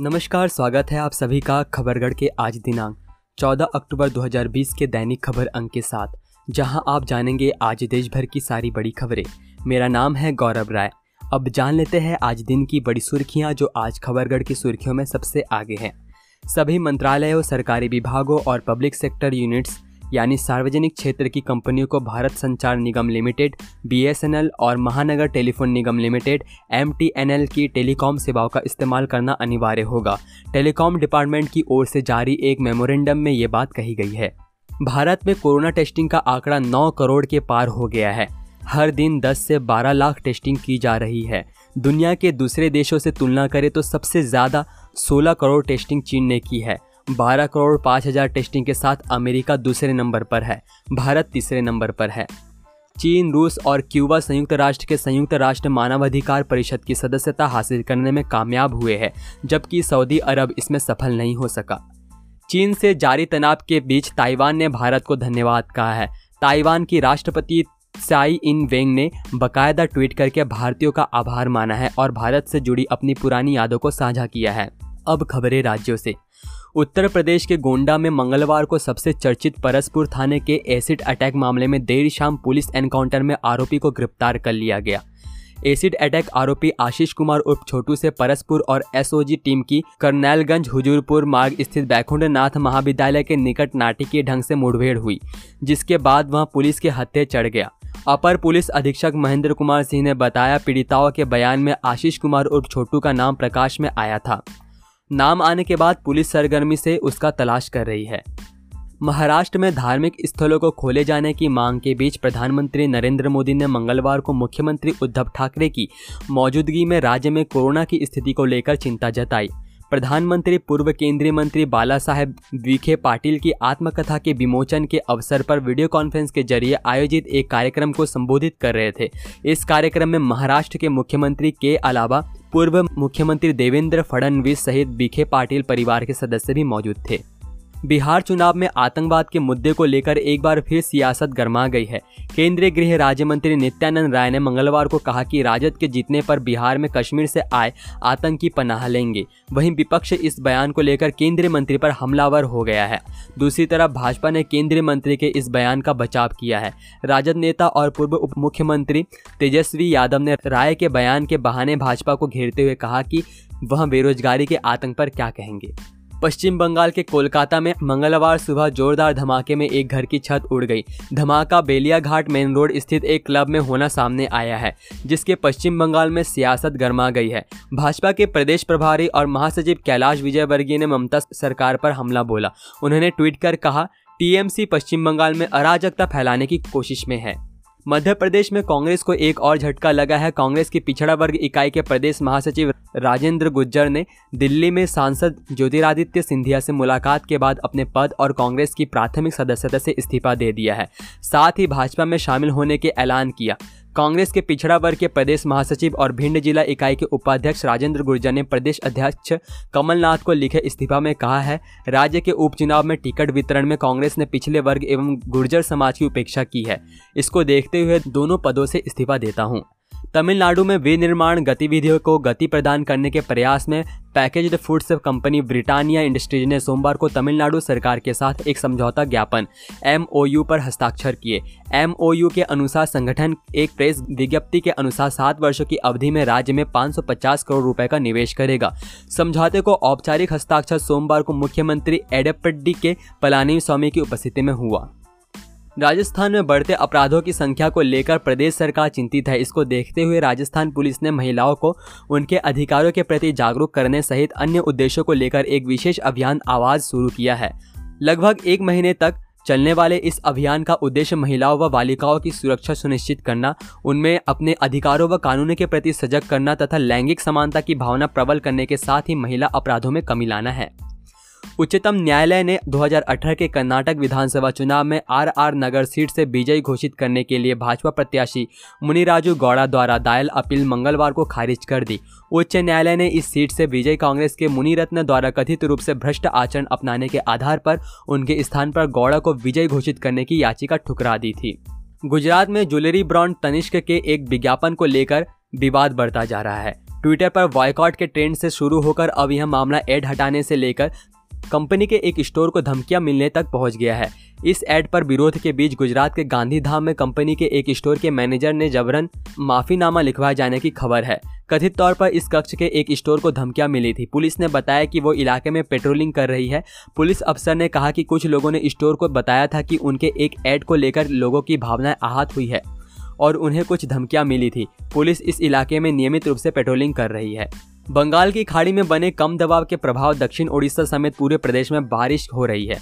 नमस्कार, स्वागत है आप सभी का खबरगढ़ के आज दिनांक 14 अक्टूबर 2020 के दैनिक खबर अंक के साथ, जहाँ आप जानेंगे आज देश भर की सारी बड़ी खबरें। मेरा नाम है गौरव राय। अब जान लेते हैं आज दिन की बड़ी सुर्खियाँ जो आज खबरगढ़ की सुर्खियों में सबसे आगे हैं। सभी मंत्रालयों सरकारी विभागों और पब्लिक सेक्टर यूनिट्स यानी सार्वजनिक क्षेत्र की कंपनियों को भारत संचार निगम लिमिटेड, बीएसएनएल और Mahanagar telephone Nigam limited, MTNL की टेलीकॉम सेवाओं का इस्तेमाल करना अनिवार्य होगा। टेलीकॉम डिपार्टमेंट की ओर से जारी एक मेमोरेंडम में ये बात कही गई है। भारत में कोरोना टेस्टिंग का आंकड़ा 9 करोड़ के पार हो गया है। हर दिन 10 से 12 लाख टेस्टिंग की जा रही है। दुनिया के दूसरे देशों से तुलना करें तो सबसे ज़्यादा 16 करोड़ टेस्टिंग चीन ने की है। 12 करोड़ पाँच हज़ार टेस्टिंग के साथ अमेरिका दूसरे नंबर पर है, भारत तीसरे नंबर पर है। चीन, रूस और क्यूबा संयुक्त राष्ट्र के संयुक्त राष्ट्र मानवाधिकार परिषद की सदस्यता हासिल करने में कामयाब हुए हैं, जबकि सऊदी अरब इसमें सफल नहीं हो सका। चीन से जारी तनाव के बीच ताइवान ने भारत को धन्यवाद कहा है। ताइवान की राष्ट्रपति साई इन वेंग ने बकायदा ट्वीट करके भारतीयों का आभार माना है और भारत से जुड़ी अपनी पुरानी यादों को साझा किया है। अब खबरें राज्यों से। उत्तर प्रदेश के गोंडा में मंगलवार को सबसे चर्चित परसपुर थाने के एसिड अटैक मामले में देर शाम पुलिस एनकाउंटर में आरोपी को गिरफ़्तार कर लिया गया। एसिड अटैक आरोपी आशीष कुमार उर्फ़ छोटू से परसपुर और एसओजी टीम की करनैलगंज हुजूरपुर मार्ग स्थित बैकुंड नाथ महाविद्यालय के निकट नाटकीय ढंग से मुठभेड़ हुई, जिसके बाद वह पुलिस के हत्थे चढ़ गया। अपर पुलिस अधीक्षक महेंद्र कुमार सिंह ने बताया, पीड़िताओं के बयान में आशीष कुमार उर्फ़ छोटू का नाम प्रकाश में आया था। नाम आने के बाद पुलिस सरगर्मी से उसका तलाश कर रही है। महाराष्ट्र में धार्मिक स्थलों को खोले जाने की मांग के बीच प्रधानमंत्री नरेंद्र मोदी ने मंगलवार को मुख्यमंत्री उद्धव ठाकरे की मौजूदगी में राज्य में कोरोना की स्थिति को लेकर चिंता जताई। प्रधानमंत्री, पूर्व केंद्रीय मंत्री बाला साहेब विखे पाटिल की आत्मकथा के विमोचन के अवसर पर वीडियो कॉन्फ्रेंस के ज़रिए आयोजित एक कार्यक्रम को संबोधित कर रहे थे। इस कार्यक्रम में महाराष्ट्र के मुख्यमंत्री के अलावा पूर्व मुख्यमंत्री देवेंद्र फडणवीस सहित बीखे पाटिल परिवार के सदस्य भी मौजूद थे। बिहार चुनाव में आतंकवाद के मुद्दे को लेकर एक बार फिर सियासत गर्मा गई है। केंद्रीय गृह राज्य मंत्री नित्यानंद राय ने मंगलवार को कहा कि राजद के जीतने पर बिहार में कश्मीर से आए आतंकी पनाह लेंगे। वहीं विपक्ष इस बयान को लेकर केंद्रीय मंत्री पर हमलावर हो गया है। दूसरी तरफ़ भाजपा ने केंद्रीय मंत्री के इस बयान का बचाव किया है। राजद नेता और पूर्व उप मुख्यमंत्री तेजस्वी यादव ने राय के बयान के बहाने भाजपा को घेरते हुए कहा कि वह बेरोजगारी के आतंक पर क्या कहेंगे। पश्चिम बंगाल के कोलकाता में मंगलवार सुबह जोरदार धमाके में एक घर की छत उड़ गई। धमाका बेलिया घाट मेन रोड स्थित एक क्लब में होना सामने आया है, जिसके पश्चिम बंगाल में सियासत गर्मा गई है। भाजपा के प्रदेश प्रभारी और महासचिव कैलाश विजयवर्गीय ने ममता सरकार पर हमला बोला। उन्होंने ट्वीट कर कहा, टीएमसी पश्चिम बंगाल में अराजकता फैलाने की कोशिश में है। मध्य प्रदेश में कांग्रेस को एक और झटका लगा है। कांग्रेस की पिछड़ा वर्ग इकाई के प्रदेश महासचिव राजेंद्र गुज्जर ने दिल्ली में सांसद ज्योतिरादित्य सिंधिया से मुलाकात के बाद अपने पद और कांग्रेस की प्राथमिक सदस्यता से इस्तीफा दे दिया है। साथ ही भाजपा में शामिल होने के ऐलान किया। कांग्रेस के पिछड़ा वर्ग के प्रदेश महासचिव और भिंड जिला इकाई के उपाध्यक्ष राजेंद्र गुर्जर ने प्रदेश अध्यक्ष कमलनाथ को लिखे इस्तीफा में कहा है, राज्य के उपचुनाव में टिकट वितरण में कांग्रेस ने पिछले वर्ग एवं गुर्जर समाज की उपेक्षा की है। इसको देखते हुए दोनों पदों से इस्तीफा देता हूँ। तमिलनाडु में विनिर्माण गतिविधियों को गति प्रदान करने के प्रयास में packaged foods company Britannia industries ने सोमवार को तमिलनाडु सरकार के साथ एक समझौता ज्ञापन, एमओयू पर हस्ताक्षर किए। एमओयू के अनुसार संगठन एक प्रेस विज्ञप्ति के अनुसार सात वर्षों की अवधि में राज्य में 550 करोड़ रुपए का निवेश करेगा। समझौते को औपचारिक हस्ताक्षर सोमवार को मुख्यमंत्री एडप्पड्डी के पलानी स्वामी की उपस्थिति में हुआ। राजस्थान में बढ़ते अपराधों की संख्या को लेकर प्रदेश सरकार चिंतित है। इसको देखते हुए राजस्थान पुलिस ने महिलाओं को उनके अधिकारों के प्रति जागरूक करने सहित अन्य उद्देश्यों को लेकर एक विशेष अभियान आवाज़ शुरू किया है। लगभग एक महीने तक चलने वाले इस अभियान का उद्देश्य महिलाओं व बालिकाओं की सुरक्षा सुनिश्चित करना, उनमें अपने अधिकारों व कानूनों के प्रति सजग करना तथा लैंगिक समानता की भावना प्रबल करने के साथ ही महिला अपराधों में कमी लाना है। उच्चतम न्यायालय ने 2018 के कर्नाटक विधानसभा चुनाव में आर आर नगर सीट से विजयी घोषित करने के लिए भाजपा प्रत्याशी मुनिराजू गौड़ा द्वारा दायल अपील मंगलवार को खारिज कर दी। उच्च न्यायालय ने इस सीट से विजय कांग्रेस के मुनिरत्न द्वारा कथित रूप से भ्रष्ट आचरण अपनाने के आधार पर उनके स्थान पर गौड़ा को विजय घोषित करने की याचिका ठुकरा दी थी। गुजरात में ज्वेलरी ब्रांड तनिष्क के एक विज्ञापन को लेकर विवाद बढ़ता जा रहा है। ट्विटर पर बॉयकॉट के ट्रेंड से शुरू होकर अब यह मामला एड हटाने से लेकर कंपनी के एक स्टोर को धमकियाँ मिलने तक पहुँच गया है। इस एड पर विरोध के बीच गुजरात के गांधीधाम में कंपनी के एक स्टोर के मैनेजर ने जबरन माफीनामा लिखवाए जाने की खबर है। कथित तौर पर इस कक्ष के एक स्टोर को धमकियाँ मिली थी। पुलिस ने बताया कि वो इलाके में पेट्रोलिंग कर रही है। पुलिस अफसर ने कहा कि कुछ लोगों ने स्टोर को बताया था कि उनके एक एड को लेकर लोगों की भावनाएँ आहत हुई है और उन्हें कुछ धमकियाँ मिली थी। पुलिस इस इलाके में नियमित रूप से पेट्रोलिंग कर रही है। बंगाल की खाड़ी में बने कम दबाव के प्रभाव दक्षिण ओडिशा समेत पूरे प्रदेश में बारिश हो रही है।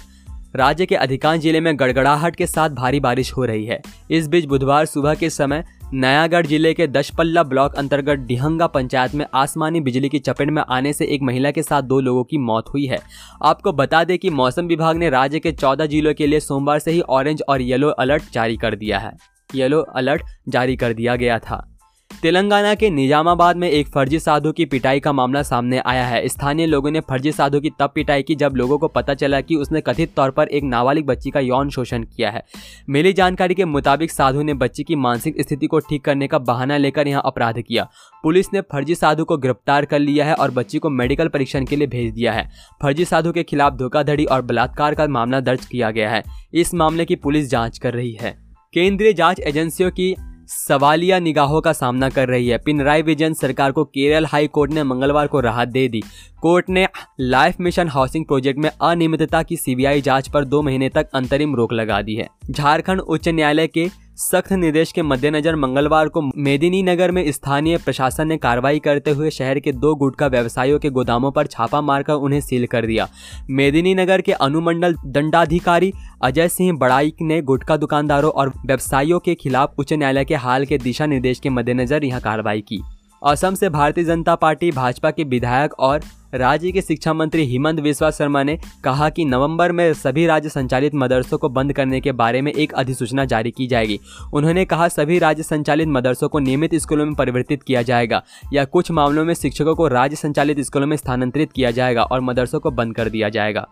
राज्य के अधिकांश ज़िले में गड़गड़ाहट के साथ भारी बारिश हो रही है। इस बीच बुधवार सुबह के समय नयागढ़ ज़िले के दशपल्ला ब्लॉक अंतर्गत डिहंगा पंचायत में आसमानी बिजली की चपेट में आने से एक महिला के साथ दो लोगों की मौत हुई है। आपको बता दें कि मौसम विभाग ने राज्य के चौदह जिलों के लिए सोमवार से ही ऑरेंज और येलो अलर्ट जारी कर दिया है। येलो अलर्ट जारी कर दिया गया था। तेलंगाना के निजामाबाद में एक फर्जी साधु की पिटाई का मामला सामने आया है। स्थानीय लोगों ने फर्जी साधु की तब पिटाई की जब लोगों को पता चला कि उसने कथित तौर पर एक नाबालिग बच्ची का यौन शोषण किया है। मिली जानकारी के मुताबिक साधु ने बच्ची की मानसिक स्थिति को ठीक करने का बहाना लेकर यहाँ अपराध किया। पुलिस ने फर्जी साधु को गिरफ़्तार कर लिया है और बच्ची को मेडिकल परीक्षण के लिए भेज दिया है। फर्जी साधु के खिलाफ धोखाधड़ी और बलात्कार का मामला दर्ज किया गया है। इस मामले की पुलिस जाँच कर रही है। केंद्रीय जाँच एजेंसियों की सवालिया निगाहों का सामना कर रही है। पिनराई विजयन सरकार को केरल हाई कोर्ट ने मंगलवार को राहत दे दी। कोर्ट ने लाइफ मिशन हाउसिंग प्रोजेक्ट में अनियमितता की सीबीआई जाँच पर दो महीने तक अंतरिम रोक लगा दी है। झारखंड उच्च न्यायालय के सख्त निर्देश के मद्देनजर मंगलवार को मेदिनी नगर में स्थानीय प्रशासन ने कार्रवाई करते हुए शहर के दो गुटखा व्यवसायियों के गोदामों पर छापा मारकर उन्हें सील कर दिया। मेदिनी नगर के अनुमंडल दंडाधिकारी अजय सिंह बड़ाई ने गुटखा दुकानदारों और व्यवसायियों के खिलाफ उच्च न्यायालय के हाल के दिशा निर्देश के मद्देनजर यह कार्रवाई की। असम से भारतीय जनता पार्टी, भाजपा के विधायक और राज्य के शिक्षा मंत्री हिमंत विश्वा शर्मा ने कहा कि नवंबर में सभी राज्य संचालित मदरसों को बंद करने के बारे में एक अधिसूचना जारी की जाएगी। उन्होंने कहा, सभी राज्य संचालित मदरसों को नियमित स्कूलों में परिवर्तित किया जाएगा या कुछ मामलों में शिक्षकों को राज्य संचालित स्कूलों में स्थानांतरित किया जाएगा और मदरसों को बंद कर दिया जाएगा।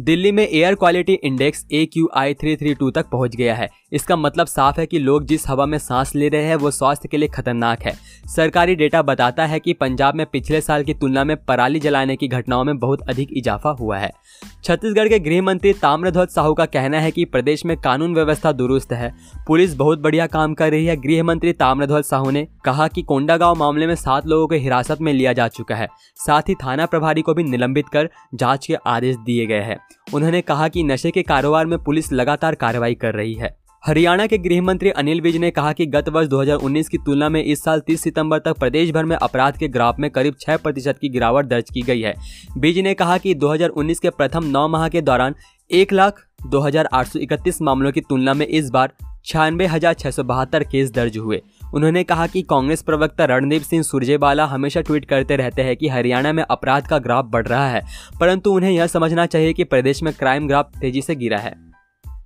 दिल्ली में air quality index A Q I three three two तक पहुँच गया है। इसका मतलब साफ़ है कि लोग जिस हवा में सांस ले रहे हैं, वो स्वास्थ्य के लिए खतरनाक है। सरकारी डेटा बताता है कि पंजाब में पिछले साल की तुलना में पराली जलाने की घटनाओं में बहुत अधिक इजाफा हुआ है। छत्तीसगढ़ के गृह मंत्री ताम्रध्वज साहू का कहना है कि प्रदेश में कानून व्यवस्था दुरुस्त है। पुलिस बहुत बढ़िया काम कर रही है, गृह मंत्री ताम्रध्वज साहू ने कहा कि कोंडागांव मामले में सात लोगों को हिरासत में लिया जा चुका है। साथ ही थाना प्रभारी को भी निलंबित कर जाँच के आदेश दिए गए हैं। उन्होंने कहा कि नशे के कारोबार में पुलिस लगातार कार्रवाई कर रही है। हरियाणा के गृह मंत्री अनिल विज ने कहा कि गत वर्ष 2019 की तुलना में इस साल 30 सितंबर तक प्रदेश भर में अपराध के ग्राफ में करीब 6 प्रतिशत की गिरावट दर्ज की गई है। विज ने कहा कि 2019 के प्रथम नौ माह के दौरान एक लाख दो हज़ार आठ सौ इकतीस मामलों की तुलना में इस बार छियानवे केस दर्ज हुए। उन्होंने कहा कि कांग्रेस प्रवक्ता रणदीप सिंह सुरजेवाला हमेशा ट्वीट करते रहते हैं कि हरियाणा में अपराध का ग्राफ बढ़ रहा है, परंतु उन्हें यह समझना चाहिए कि प्रदेश में क्राइम ग्राफ तेज़ी से गिरा है।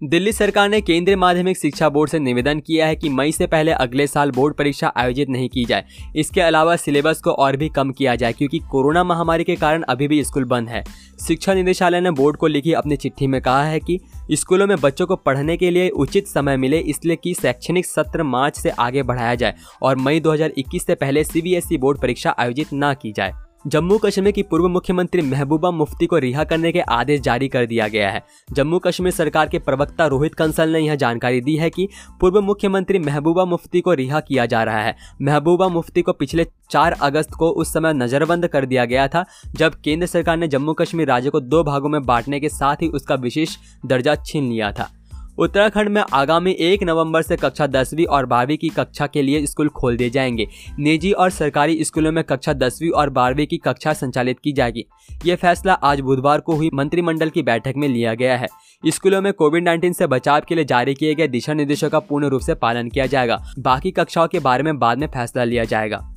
दिल्ली सरकार ने केंद्रीय माध्यमिक शिक्षा बोर्ड से निवेदन किया है कि मई से पहले अगले साल बोर्ड परीक्षा आयोजित नहीं की जाए। इसके अलावा सिलेबस को और भी कम किया जाए, क्योंकि कोरोना महामारी के कारण अभी भी स्कूल बंद है। शिक्षा निदेशालय ने बोर्ड को लिखी अपनी चिट्ठी में कहा है कि स्कूलों में बच्चों को पढ़ने के लिए उचित समय मिले, इसलिए कि शैक्षणिक सत्र मार्च से आगे बढ़ाया जाए और मई 2021 से पहले सीबीएसई बोर्ड परीक्षा आयोजित न की जाए। जम्मू कश्मीर की पूर्व मुख्यमंत्री महबूबा मुफ्ती को रिहा करने के आदेश जारी कर दिया गया है। जम्मू कश्मीर सरकार के प्रवक्ता रोहित कंसल ने यह जानकारी दी है कि पूर्व मुख्यमंत्री महबूबा मुफ्ती को रिहा किया जा रहा है। महबूबा मुफ्ती को पिछले चार अगस्त को उस समय नजरबंद कर दिया गया था, जब केंद्र सरकार ने जम्मू कश्मीर राज्य को दो भागों में बांटने के साथ ही उसका विशेष दर्जा छीन लिया था। उत्तराखंड में आगामी एक नवंबर से कक्षा दसवीं और बारहवीं की कक्षा के लिए स्कूल खोल दिए जाएँगे। निजी और सरकारी स्कूलों में कक्षा दसवीं और बारहवीं की कक्षा संचालित की जाएगी। ये फैसला आज बुधवार को हुई मंत्रिमंडल की बैठक में लिया गया है। स्कूलों में कोविड नाइन्टीन से बचाव के लिए जारी किए गए दिशा निर्देशों का पूर्ण रूप से पालन किया जाएगा। बाकी कक्षाओं के बारे में बाद में फैसला लिया जाएगा।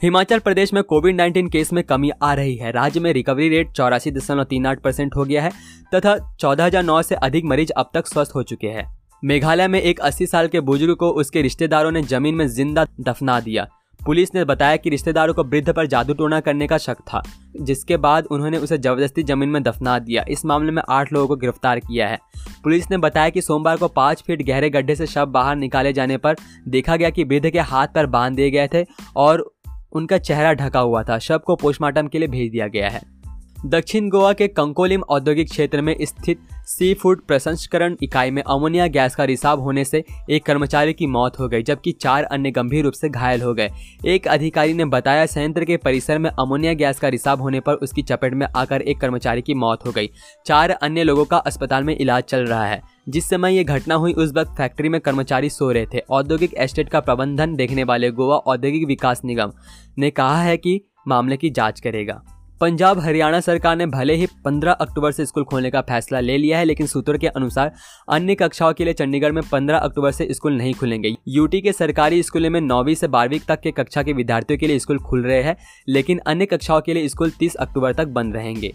हिमाचल प्रदेश में कोविड 19 केस में कमी आ रही है। राज्य में रिकवरी रेट चौरासी दशमलव तीन आठ परसेंट हो गया है तथा चौदह हज़ार नौ से अधिक मरीज़ अब तक स्वस्थ हो चुके हैं। मेघालय में एक 80 साल के बुज़ुर्ग को उसके रिश्तेदारों ने ज़मीन में ज़िंदा दफना दिया। पुलिस ने बताया कि रिश्तेदारों को वृद्ध पर जादू टोना करने का शक था, जिसके बाद उन्होंने उसे ज़बरदस्ती ज़मीन में दफना दिया। इस मामले में आठ लोगों को गिरफ़्तार किया है। पुलिस ने बताया कि सोमवार को पाँच फीट गहरे गड्ढे से शव बाहर निकाले जाने पर देखा गया कि वृद्ध के हाथ पर बाँध दिए गए थे और उनका चेहरा ढका हुआ था। शव को पोस्टमार्टम के लिए भेज दिया गया है। दक्षिण गोवा के कंकोलिम औद्योगिक क्षेत्र में स्थित सी फ़ूड प्रसंस्करण इकाई में अमोनिया गैस का रिसाव होने से एक कर्मचारी की मौत हो गई, जबकि चार अन्य गंभीर रूप से घायल हो गए। एक अधिकारी ने बताया, संयंत्र के परिसर में अमोनिया गैस का रिसाव होने पर उसकी चपेट में आकर एक कर्मचारी की मौत हो गई। चार अन्य लोगों का अस्पताल में इलाज चल रहा है। जिस समय ये घटना हुई, उस वक्त फैक्ट्री में कर्मचारी सो रहे थे। औद्योगिक एस्टेट का प्रबंधन देखने वाले गोवा औद्योगिक विकास निगम ने कहा है कि मामले की जाँच करेगा। पंजाब हरियाणा सरकार ने भले ही 15 अक्टूबर से स्कूल खोलने का फैसला ले लिया है, लेकिन सूत्रों के अनुसार अन्य कक्षाओं के लिए चंडीगढ़ में 15 अक्टूबर से स्कूल नहीं खुलेंगे। यूटी के सरकारी स्कूलों में नौवीं से बारहवीं तक के कक्षा के विद्यार्थियों के लिए स्कूल खुल रहे हैं, लेकिन अन्य कक्षाओं के लिए स्कूल तीस अक्टूबर तक बंद रहेंगे।